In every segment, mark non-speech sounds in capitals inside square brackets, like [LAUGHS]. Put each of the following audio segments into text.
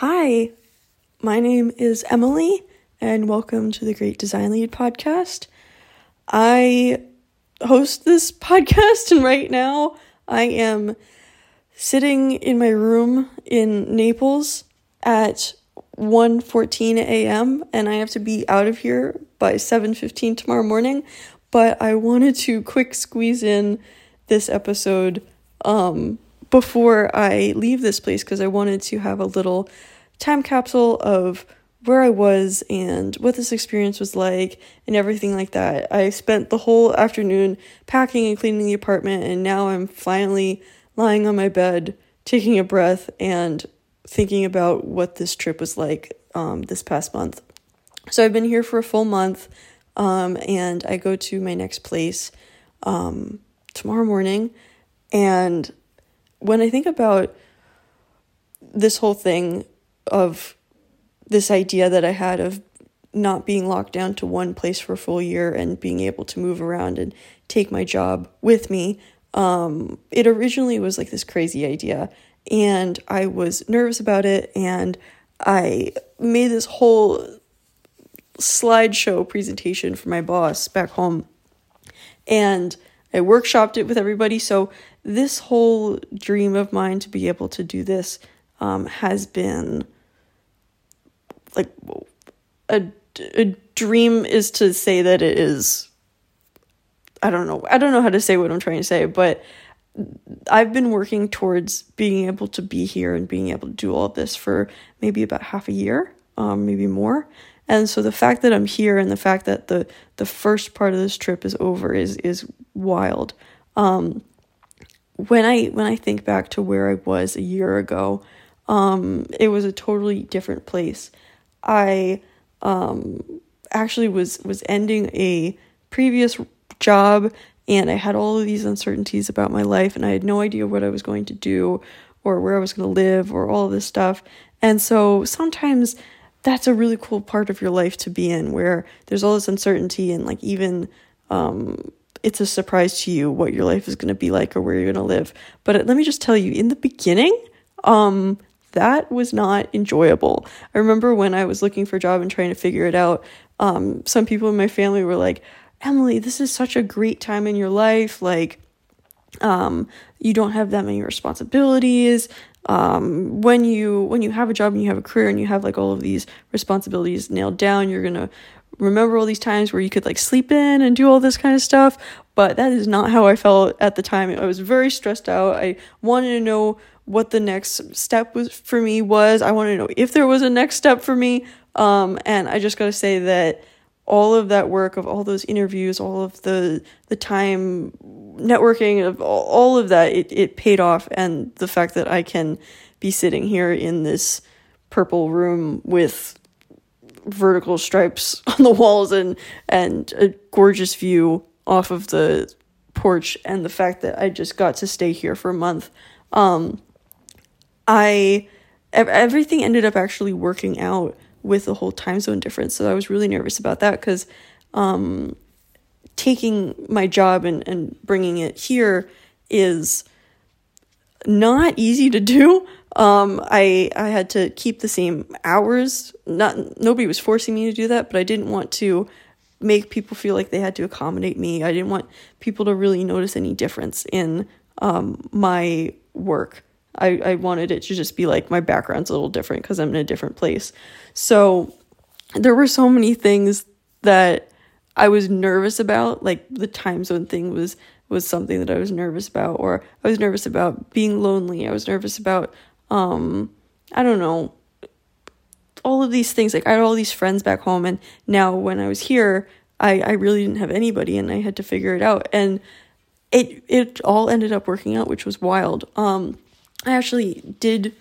Hi, my name is Emily, and welcome to the Great Design Lead podcast. I host this [LAUGHS] podcast, and right now I am sitting in my room in Naples at 1:14 a.m. and I have to be out of here by 7:15 tomorrow morning, but I wanted to quick squeeze in this episode um before I leave this place because I wanted to have a little time capsule of where I was and what this experience was like and everything like that. I spent the whole afternoon packing and cleaning the apartment, and now I'm finally lying on my bed, taking a breath, and thinking about what this trip was like um, this past month. So I've been here for a full month, um, and I go to my next place um, tomorrow morning. And when I think about this whole thing of this idea that I had of not being locked down to one place for a full year and being able to move around and take my job with me. Um, it originally was like this crazy idea, and I was nervous about it, and I made this whole slideshow presentation for my boss back home, and I workshopped it with everybody. So this whole dream of mine to be able to do this um, has been like a, a dream is to say that it is I don't know. I don't know how to say what I'm trying to say, but I've been working towards being able to be here and being able to do all this for maybe about half a year, um, maybe more. And so the fact that I'm here and the fact that the the first part of this trip is over is is wild. Um, when I when I think back to where I was a year ago, um, it was a totally different place. I um, actually was was ending a previous job and I had all of these uncertainties about my life and I had no idea what I was going to do or where I was going to live or all of this stuff. And so sometimes that's a really cool part of your life to be in where there's all this uncertainty and like even um, it's a surprise to you what your life is going to be like or where you're going to live. But let me just tell you in the beginning, um, that was not enjoyable. I remember when I was looking for a job and trying to figure it out, um, some people in my family were like, Emily, this is such a great time in your life. Like, um, you don't have that many responsibilities. Um, when you when you have a job and you have a career and you have like all of these responsibilities nailed down, you're gonna remember all these times where you could like sleep in and do all this kind of stuff. But that is not how I felt at the time. I was very stressed out. I wanted to know what the next step was for me was. I wanted to know if there was a next step for me. Um, and I just got to say that all of that work of all those interviews, all of the the time networking of all, of that, it, it paid off. And the fact that I can be sitting here in this purple room with vertical stripes [LAUGHS] on the walls and and a gorgeous view off of the porch and the fact that I just got to stay here for a month um I everything ended up actually working out with the whole time zone difference. So I was really nervous about that because um, taking my job and, and bringing it here is not easy to do. Um, I I had to keep the same hours. Not nobody was forcing me to do that, but I didn't want to make people feel like they had to accommodate me. I didn't want people to really notice any difference in um, my work. I, I wanted it to just be like my background's a little different because I'm in a different place. So there were so many things that I was nervous about. Like the time zone thing was was something that I was nervous about, or I was nervous about being lonely. I was nervous about um I don't know all of these things. Like I had all these friends back home, and now when I was here, I I really didn't have anybody, and I had to figure it out. And it it all ended up working out, which was wild. Um, I actually did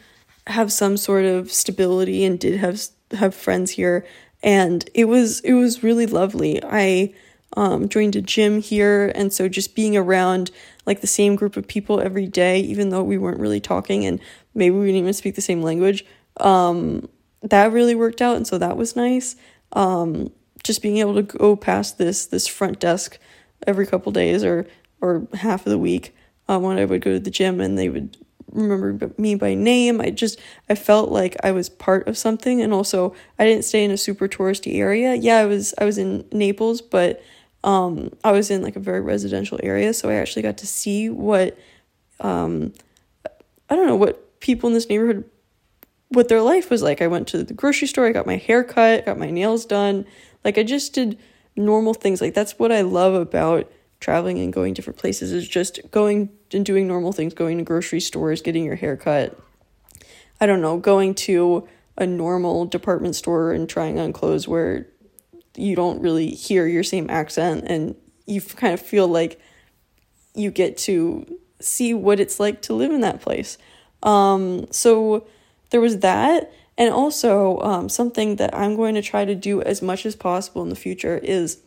have some sort of stability and did have have friends here and it was it was really lovely. I um, joined a gym here and so just being around like the same group of people every day even though we weren't really talking and maybe we didn't even speak the same language um, that really worked out and so that was nice um, just being able to go past this this front desk every couple days or or half of the week um, when I would go to the gym and they would remember me by name. I just I felt like I was part of something and also I didn't stay in a super touristy area. Yeah, I was I was in Naples, but um I was in like a very residential area, so I actually got to see what um I don't know what people in this neighborhood what their life was like. I went to the grocery store, I got my hair cut, got my nails done. Like I just did normal things. Like that's what I love about traveling and going different places is just going and doing normal things, going to grocery stores, getting your hair cut. I don't know, going to a normal department store and trying on clothes where you don't really hear your same accent and you kind of feel like you get to see what it's like to live in that place. Um, so there was that. And also, um, something that I'm going to try to do as much as possible in the future is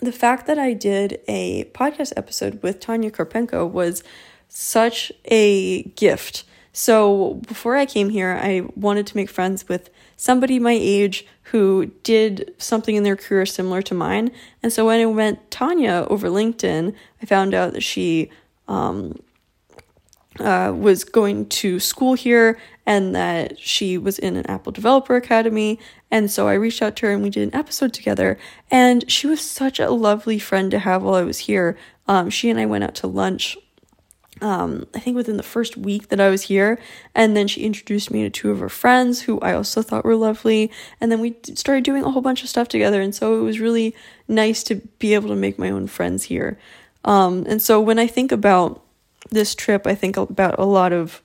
the fact that I did a podcast episode with Tanya Karpenko was such a gift. So before I came here, I wanted to make friends with somebody my age who did something in their career similar to mine. And so when I went Tanya over LinkedIn, I found out that she um, uh, was going to school here and that she was in an Apple Developer Academy. And so I reached out to her and we did an episode together. And she was such a lovely friend to have while I was here. Um, she and I went out to lunch. Um, I think within the first week that I was here, and then she introduced me to two of her friends who I also thought were lovely, and then we started doing a whole bunch of stuff together, and so it was really nice to be able to make my own friends here. Um, and so when I think about this trip, I think about a lot of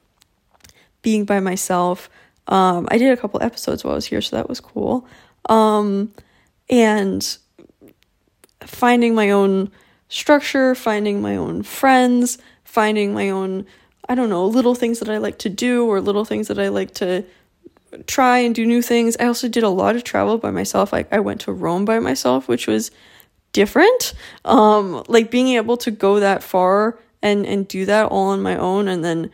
being by myself. Um, I did a couple episodes while I was here, so that was cool. Um, and finding my own structure, finding my own friends, finding my own, I don't know, little things that I like to do or little things that I like to try and do new things. I also did a lot of travel by myself. Like I went to Rome by myself, which was different. Um, like being able to go that far and and do that all on my own and then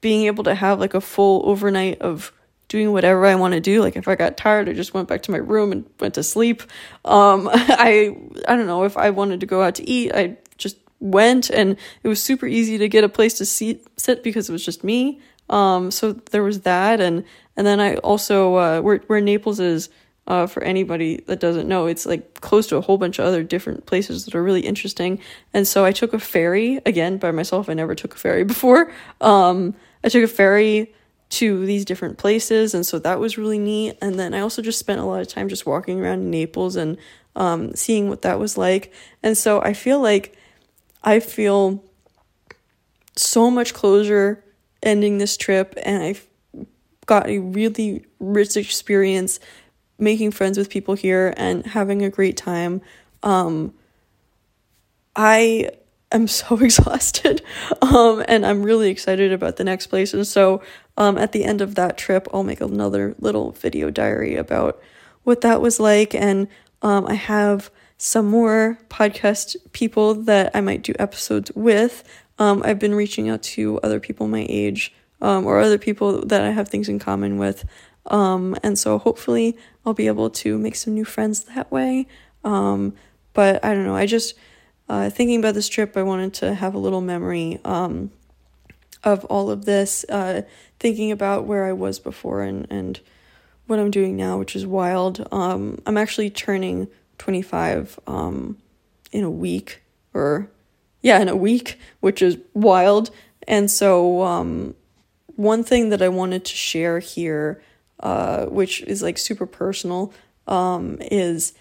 being able to have like a full overnight of doing whatever I want to do. Like if I got tired, I just went back to my room and went to sleep. Um, [LAUGHS] I I don't know if I wanted to go out to eat, I just went, and it was super easy to get a place to seat sit because it was just me. Um, so there was that, and and then I also uh, where where Naples is uh, for anybody that doesn't know, it's like close to a whole bunch of other different places that are really interesting. And so I took a ferry again by myself. I never took a ferry [LAUGHS] before. Um, I took a ferry to these different places, and so that was really neat. And then I also just spent a lot of time just walking around Naples and um, seeing what that was like. And so I feel like I feel so much closure ending this trip, and I got a really rich experience making friends with people here and having a great time. Um, I am [LAUGHS] so exhausted um, and I'm really excited about the next place. And so um, at the end of that trip, I'll make another little video diary about what that was like. And um, I have some more podcast people that I might do episodes with. Um, I've been reaching out to other people my age um, or other people that I have things in common with. Um, and so hopefully I'll be able to make some new friends that way. Um, but I don't know. I just, uh, thinking about this trip, I wanted to have a little memory um, of all of this, uh, thinking about where I was before and, and what I'm doing now, which is wild. Um, I'm actually turning 25 um, in a week, or yeah, in a week, which is wild. And so, um, one thing that I wanted to share here uh, which is like super personal, um, is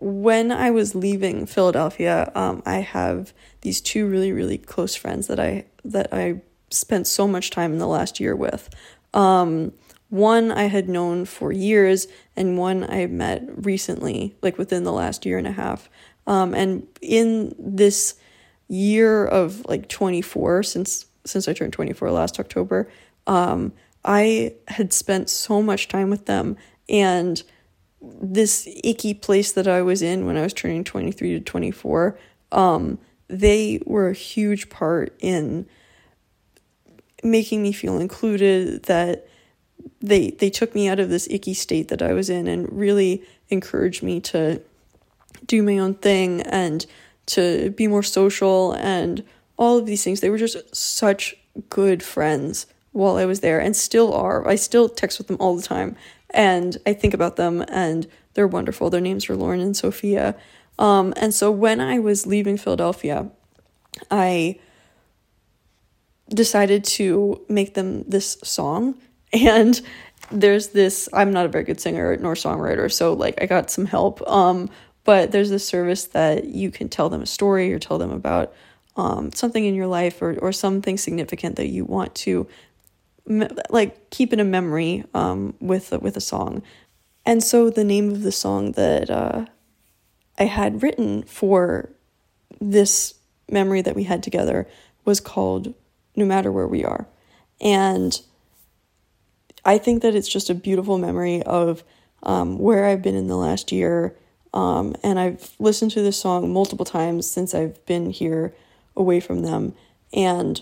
when I was leaving Philadelphia, um, I have these two really really close friends that I that I spent so much time in the last year with. Um, one I had known for years, and one I met recently, like within the last year and a half. Um, and in this year of like 24 since since I turned 24 last October, um, I had spent so much time with them and this icky place that I was in when I was turning 23 to 24, um, they were a huge part in making me feel included that they they took me out of this icky state that I was in and really encouraged me to do my own thing and to be more social and all of these things. They were just such good friends while I was there and still are. I still text with them all the time and I think about them and they're wonderful. Their names are Lauren and Sophia. Um, and so when I was leaving Philadelphia, I decided to make them this song [LAUGHS] and there's this I'm not a very good singer nor songwriter so like I got some help um but there's this service that you can tell them a story or tell them about um, something in your life or, or something significant that you want to like keep in a memory um, with with a song and so the name of the song that uh, I had written for this memory that we had together was called No Matter Where We Are. And I think that it's just a beautiful memory of um, where I've been in the last year. Um, and I've listened to this song multiple times since I've been here away from them. And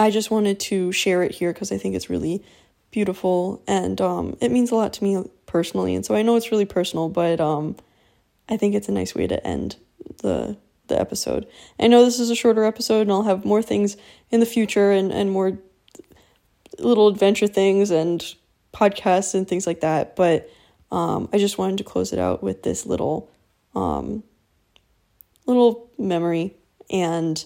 I just wanted to share it here because I think it's really beautiful and um, it means a lot to me personally. And so I know it's really personal, but um, I think it's a nice way to end the the episode. I know this is a shorter episode, and I'll have more things in the future and and more little adventure things and podcasts and things like that. But um, I just wanted to close it out with this little um, little memory and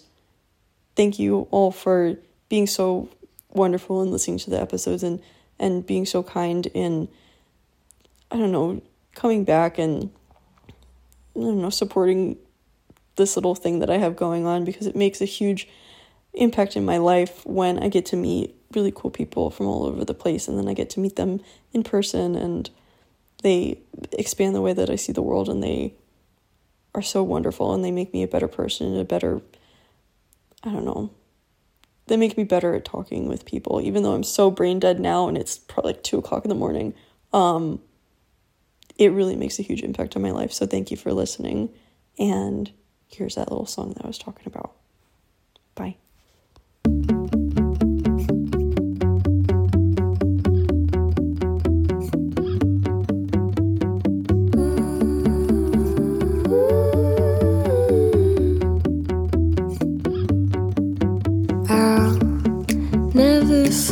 thank you all for being so wonderful and listening to the episodes and and being so kind in I don't know coming back and I don't know supporting this little thing that I have going on because it makes a huge impact in my life when I get to meet really cool people from all over the place and then I get to meet them in person and they expand the way that I see the world and they are so wonderful and they make me a better person and a better I don't know they make me better at talking with people, even though I'm so brain dead now and it's probably like two o'clock in the morning. Um, it really makes a huge impact on my life. So thank you for listening. And here's that little song that I was talking about. Bye.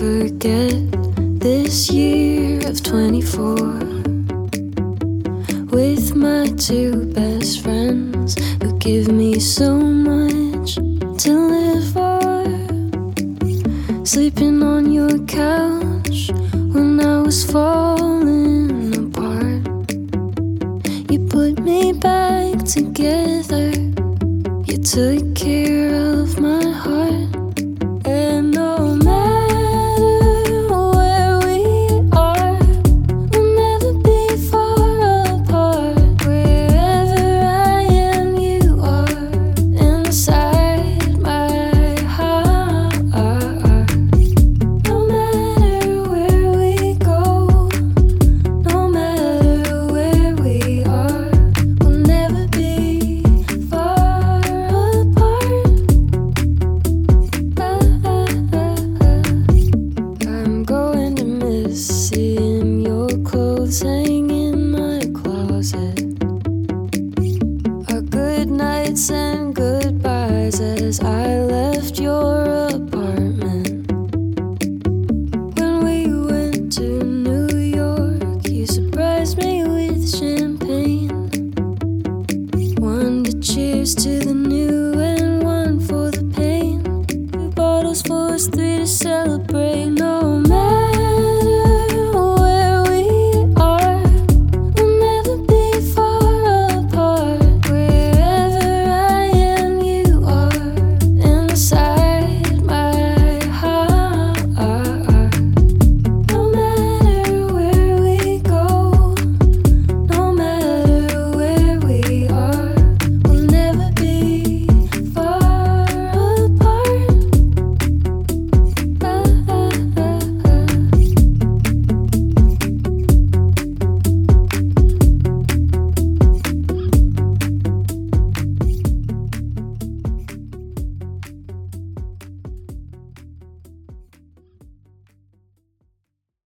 Forget this year of 24 with my two best friends who give me so much to live for. Sleeping on your couch when I was falling apart. You put me back together, you took care